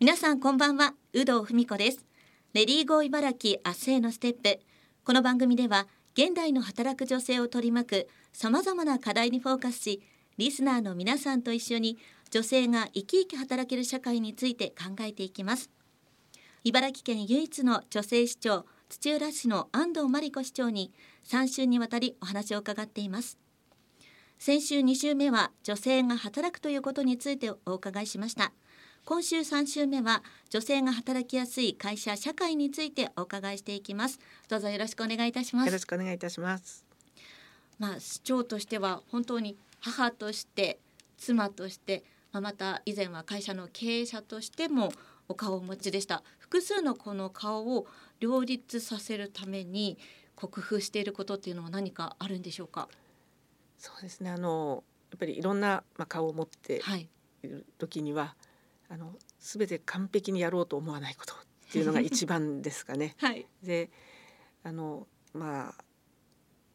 皆さんこんばんは有働文子です。レディーゴー茨城明日へのステップ。この番組では現代の働く女性を取り巻くさまざまな課題にフォーカスしリスナーの皆さんと一緒に女性が生き生き働ける社会について考えていきます。茨城県唯一の女性市長土浦市の安藤真理子市長に3週にわたりお話を伺っています。先週2週目は女性が働くということについてお伺いしました。今週3週目は女性が働きやすい会社社会についてお伺いしていきます。どうぞよろしくお願いいたします。よろしくお願いいたします。まあ市長としては本当に母として妻としてまた以前は会社の経営者としてもお顔をお持ちでした。複数のこの顔を両立させるために工夫していることっていうのは何かあるんでしょうか？そうですね。あのやっぱりいろんな、まあ、顔を持ってい。る時には、はいあの全て完璧にやろうと思わないことっていうのが一番ですかね。はい、であのまあ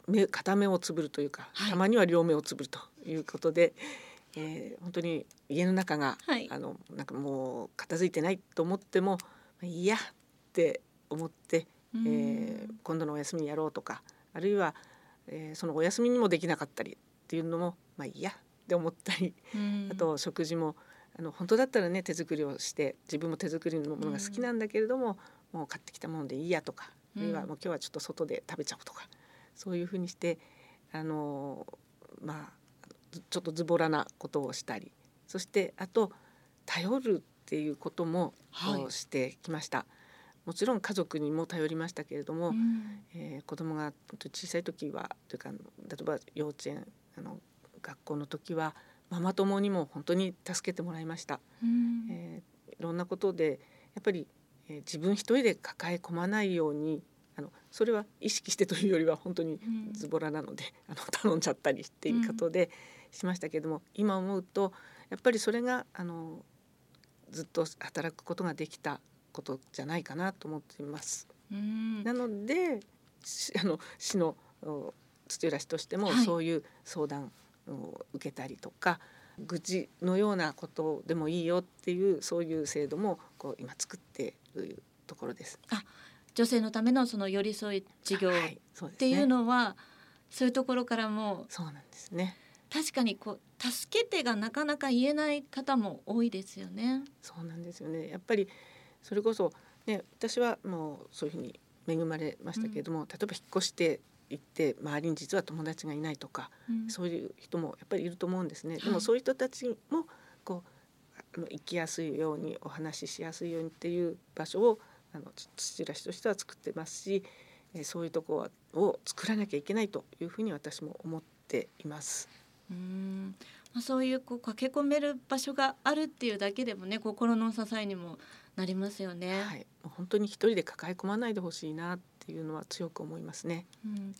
目片目をつぶるというか、はい、たまには両目をつぶるということで、えー、本当に家の中が、はい、あのなんかもう片付いてないと思ってもいやって思って、えー、今度のお休みにやろうとかあるいは、えー、そのお休みにもできなかったりっていうのもまあいいやって思ったりあと食事もあの本当だったらね手作りをして自分も手作りのものが好きなんだけれども、うん、もう買ってきたものでいいやとか、あるいはもう今日はちょっと外で食べちゃおうとかそういうふうにしてあのまあちょっとズボラなことをしたりそしてあと頼るっていうことも、はい、してきました。もちろん家族にも頼りましたけれども、うん、えー、子供が小さい時はというか例えば幼稚園あの学校の時はママ友にも本当に助けてもらいました。うん、えー、いろんなことでやっぱり、えー、自分一人で抱え込まないようにあのそれは意識してというよりは本当にズボラなので、うん、あの頼んじゃったりっていうことでしましたけれども、うん、今思うとやっぱりそれがあのずっと働くことができたことじゃないかなと思っています。うん、なのであの市の土浦市としてもそういう相談を受けたりとか愚痴のようなことでもいいよっていうそういう制度もこう今作っているところです。あ女性のためのその寄り添い事業っていうのは、はいそうね、そういうところからもそうなんですね確かにこう助けてがなかなか言えない方も多いですよね。そうなんですよねやっぱりそれこそね私はもうそういうふうに恵まれましたけれども、うん、例えば引っ越して行って周りに実は友達がいないとか、うん、そういう人もやっぱりいると思うんですね。でもそういう人たちもこうあの生きやすいようにお話ししやすいようにっていう場所をあの土浦市としては作ってますし、えそういうとこを作らなきゃいけないというふうに私も思っています。うんまあ、そういうこう駆け込める場所があるっていうだけでもね心の支えにもなりますよね。はい、本当に一人で抱え込まないでほしいなっていうのは強く思いますね。うん、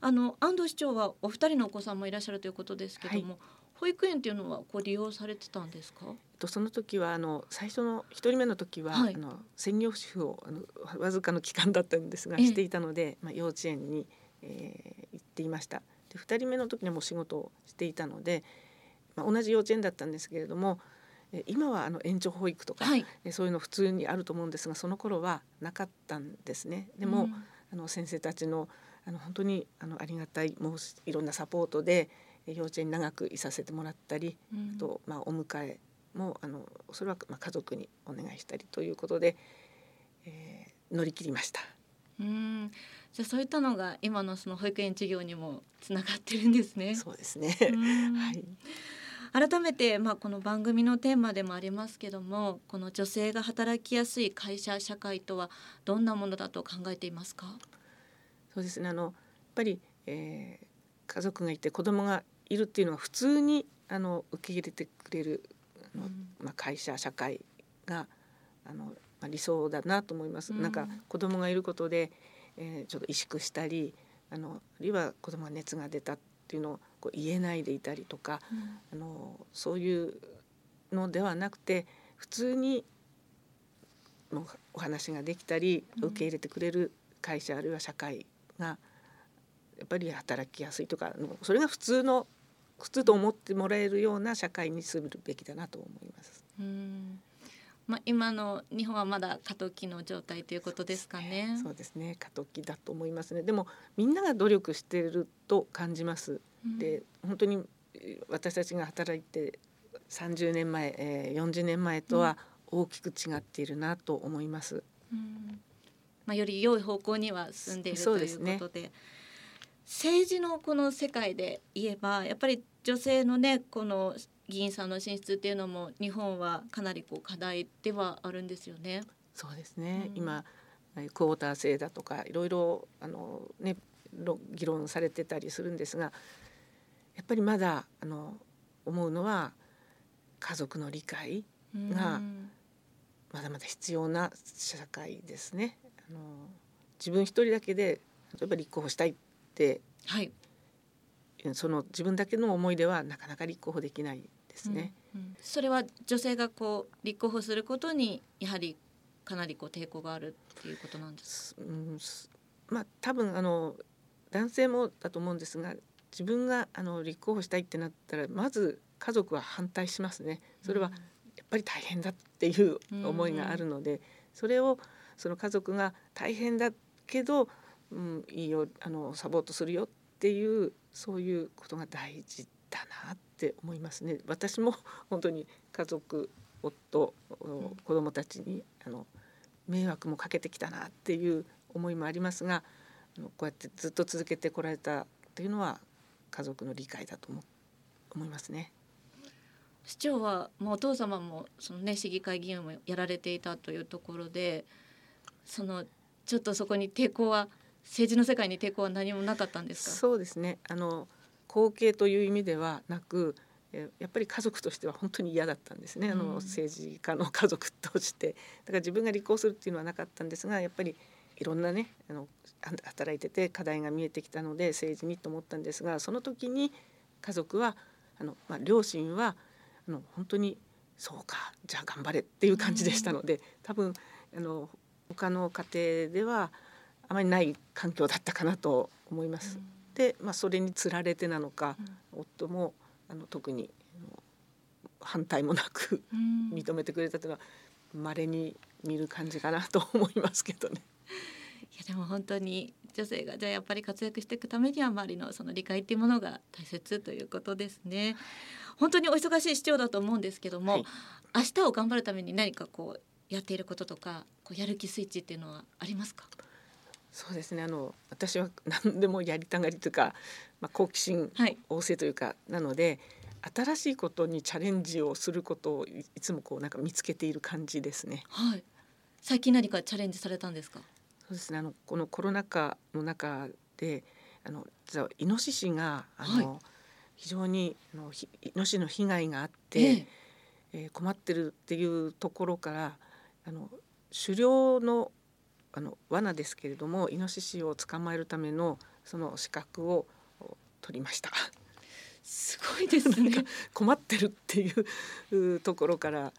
あの安藤市長はお二人のお子さんもいらっしゃるということですけども、はい、保育園っていうのはこう利用されてたんですか？とその時はあの最初の一人目の時は、はい、あの専業主婦をあのわずかの期間だったんですがしていたので、まあ幼稚園に、えー、行っていました。で二人目の時にも仕事をしていたので、まあ同じ幼稚園だったんですけれども。今はあの延長保育とか、はい、そういうの普通にあると思うんですがその頃はなかったんですね。でも、うん、あの先生たちのあの本当にあのありがたいもういろんなサポートで幼稚園に長くいさせてもらったり、うん、とまあ、お迎えもあのそれはまあ家族にお願いしたりということで、えー、乗り切りました。うんじゃあそういったのが今のその保育園事業にもつながってるんですね。そうですね。はい。改めて、まあ、この番組のテーマでもありますけどもこの女性が働きやすい会社社会とはどんなものだと考えていますか？そうですね。あのやっぱり、えー、家族がいて子供がいるっていうのは普通にあの受け入れてくれるあの、うん、まあ、会社社会があの、まあ、理想だなと思います。うん、なんか子供がいることで、えー、ちょっと萎縮したりあのあるいは子供が熱が出たっていうのをこう言えないでいたりとか、うん、あのそういうのではなくて普通にもうお話ができたり受け入れてくれる会社あるいは社会がやっぱり働きやすいとかそれが普通の普通と思ってもらえるような社会にするべきだなと思います。うんまあ、今の日本はまだ過渡期の状態ということですかね。そうですね。過渡期だと思いますね。でもみんなが努力していると感じます。うん、で本当に私たちが働いて30年前、えー、40年前とは大きく違っているなと思います。うん、まあ、より良い方向には進んでいるということで、ね、政治のこの世界で言えばやっぱり女性のねこの議員さんの進出っていうのも日本はかなりこう課題ではあるんですよね。そうですね、うん、今クォーター制だとかいろいろあの、ね、議論されてたりするんですがやっぱりまだあの思うのは家族の理解がまだまだ必要な社会ですね。あの自分一人だけで例えば立候補したいって、はい、その自分だけの思いではなかなか立候補できないですね。うんうん、それは女性がこう立候補することにやはりかなりこう抵抗があるっていうことなんですか？うん、まあ多分あの男性もだと思うんですが自分があの立候補したいってなったらまず家族は反対しますね。それはやっぱり大変だっていう思いがあるので、それをその家族が大変だけど、うん、いいよあのサポートするよっていうそういうことが大事だなって思いますね。私も 本当に家族夫子供たちにあの迷惑もかけてきたなっていう思いもありますがこうやってずっと続けてこられたというのは家族の理解だと思いますね。市長はもうお父様もそのね市議会議員もやられていたというところでそのちょっとそこに抵抗は政治の世界に抵抗は何もなかったんですか？そうですねあの後継という意味ではなくやっぱり家族としては本当に嫌だったんですね、あの政治家の家族として。だから自分が立候補するっていうのはなかったんですがやっぱりいろんなねあの働いてて課題が見えてきたので政治にと思ったんですがその時に家族はあの、まあ、両親はあの本当にそうかじゃあ頑張れっていう感じでしたので、多分あの他の家庭ではあまりない環境だったかなと思います。で、まあ、それにつられてなのか、夫もあの特に反対もなく認めてくれたというのは稀に見る感じかなと思いますけどね。いやでも本当に女性がじゃあやっぱり活躍していくためには周りのその理解っていうものが大切ということですね。本当にお忙しい市長だと思うんですけども、はい、明日を頑張るために何かこうやっていることとかこうやる気スイッチっていうのはありますか？そうですね。あの私は何でもやりたがりというか、まあ、好奇心旺盛というか、はい、なので新しいことにチャレンジをすることをいつもこうなんか見つけている感じですね。はい、最近何かチャレンジされたんですか？そうですね。あのこのコロナ禍の中であのイノシシがあの、はい、非常にあのイノシシの被害があって、ええ。えー、困ってるっていうところからあの狩猟のあの罠ですけれどもイノシシを捕まえるためのその資格を取りました。すごいですね。困ってるっていうところから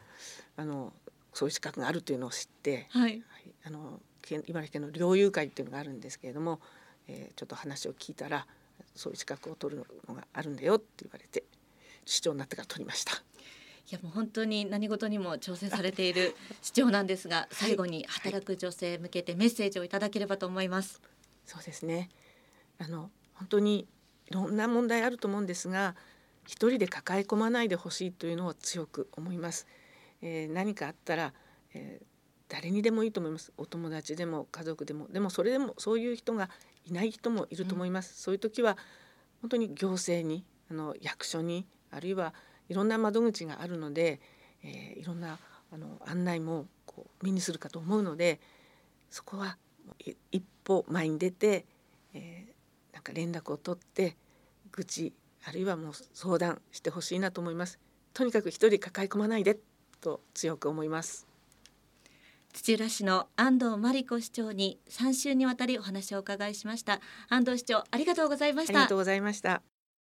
あのそういう資格があるというのを知って、はい、あの茨城県の猟友会っていうのがあるんですけれども、えー、ちょっと話を聞いたらそういう資格を取るのがあるんだよって言われて市長になってから取りました。いやもう本当に何事にも挑戦されている 市長なんですが最後に働く女性向けてメッセージをいただければと思います。そうですね。あの本当にいろんな問題あると思うんですが一人で抱え込まないでほしいというのを強く思います。えー、何かあったら、えー、誰にでもいいと思います。お友達でも家族でも。でもそれでもそういう人がいない人もいると思います、うん、そういう時は本当に行政にあの役所にあるいはいろんな窓口があるので、えー、いろんなあの案内もこう目にするかと思うのでそこは一歩前に出て、えー、なんか連絡を取って愚痴あるいはもう相談してほしいなと思います。とにかく一人抱え込まないでと強く思います。土浦市の安藤真理子市長に3週にわたりお話をお伺いしました。安藤市長ありがとうございました。ありがとうございました。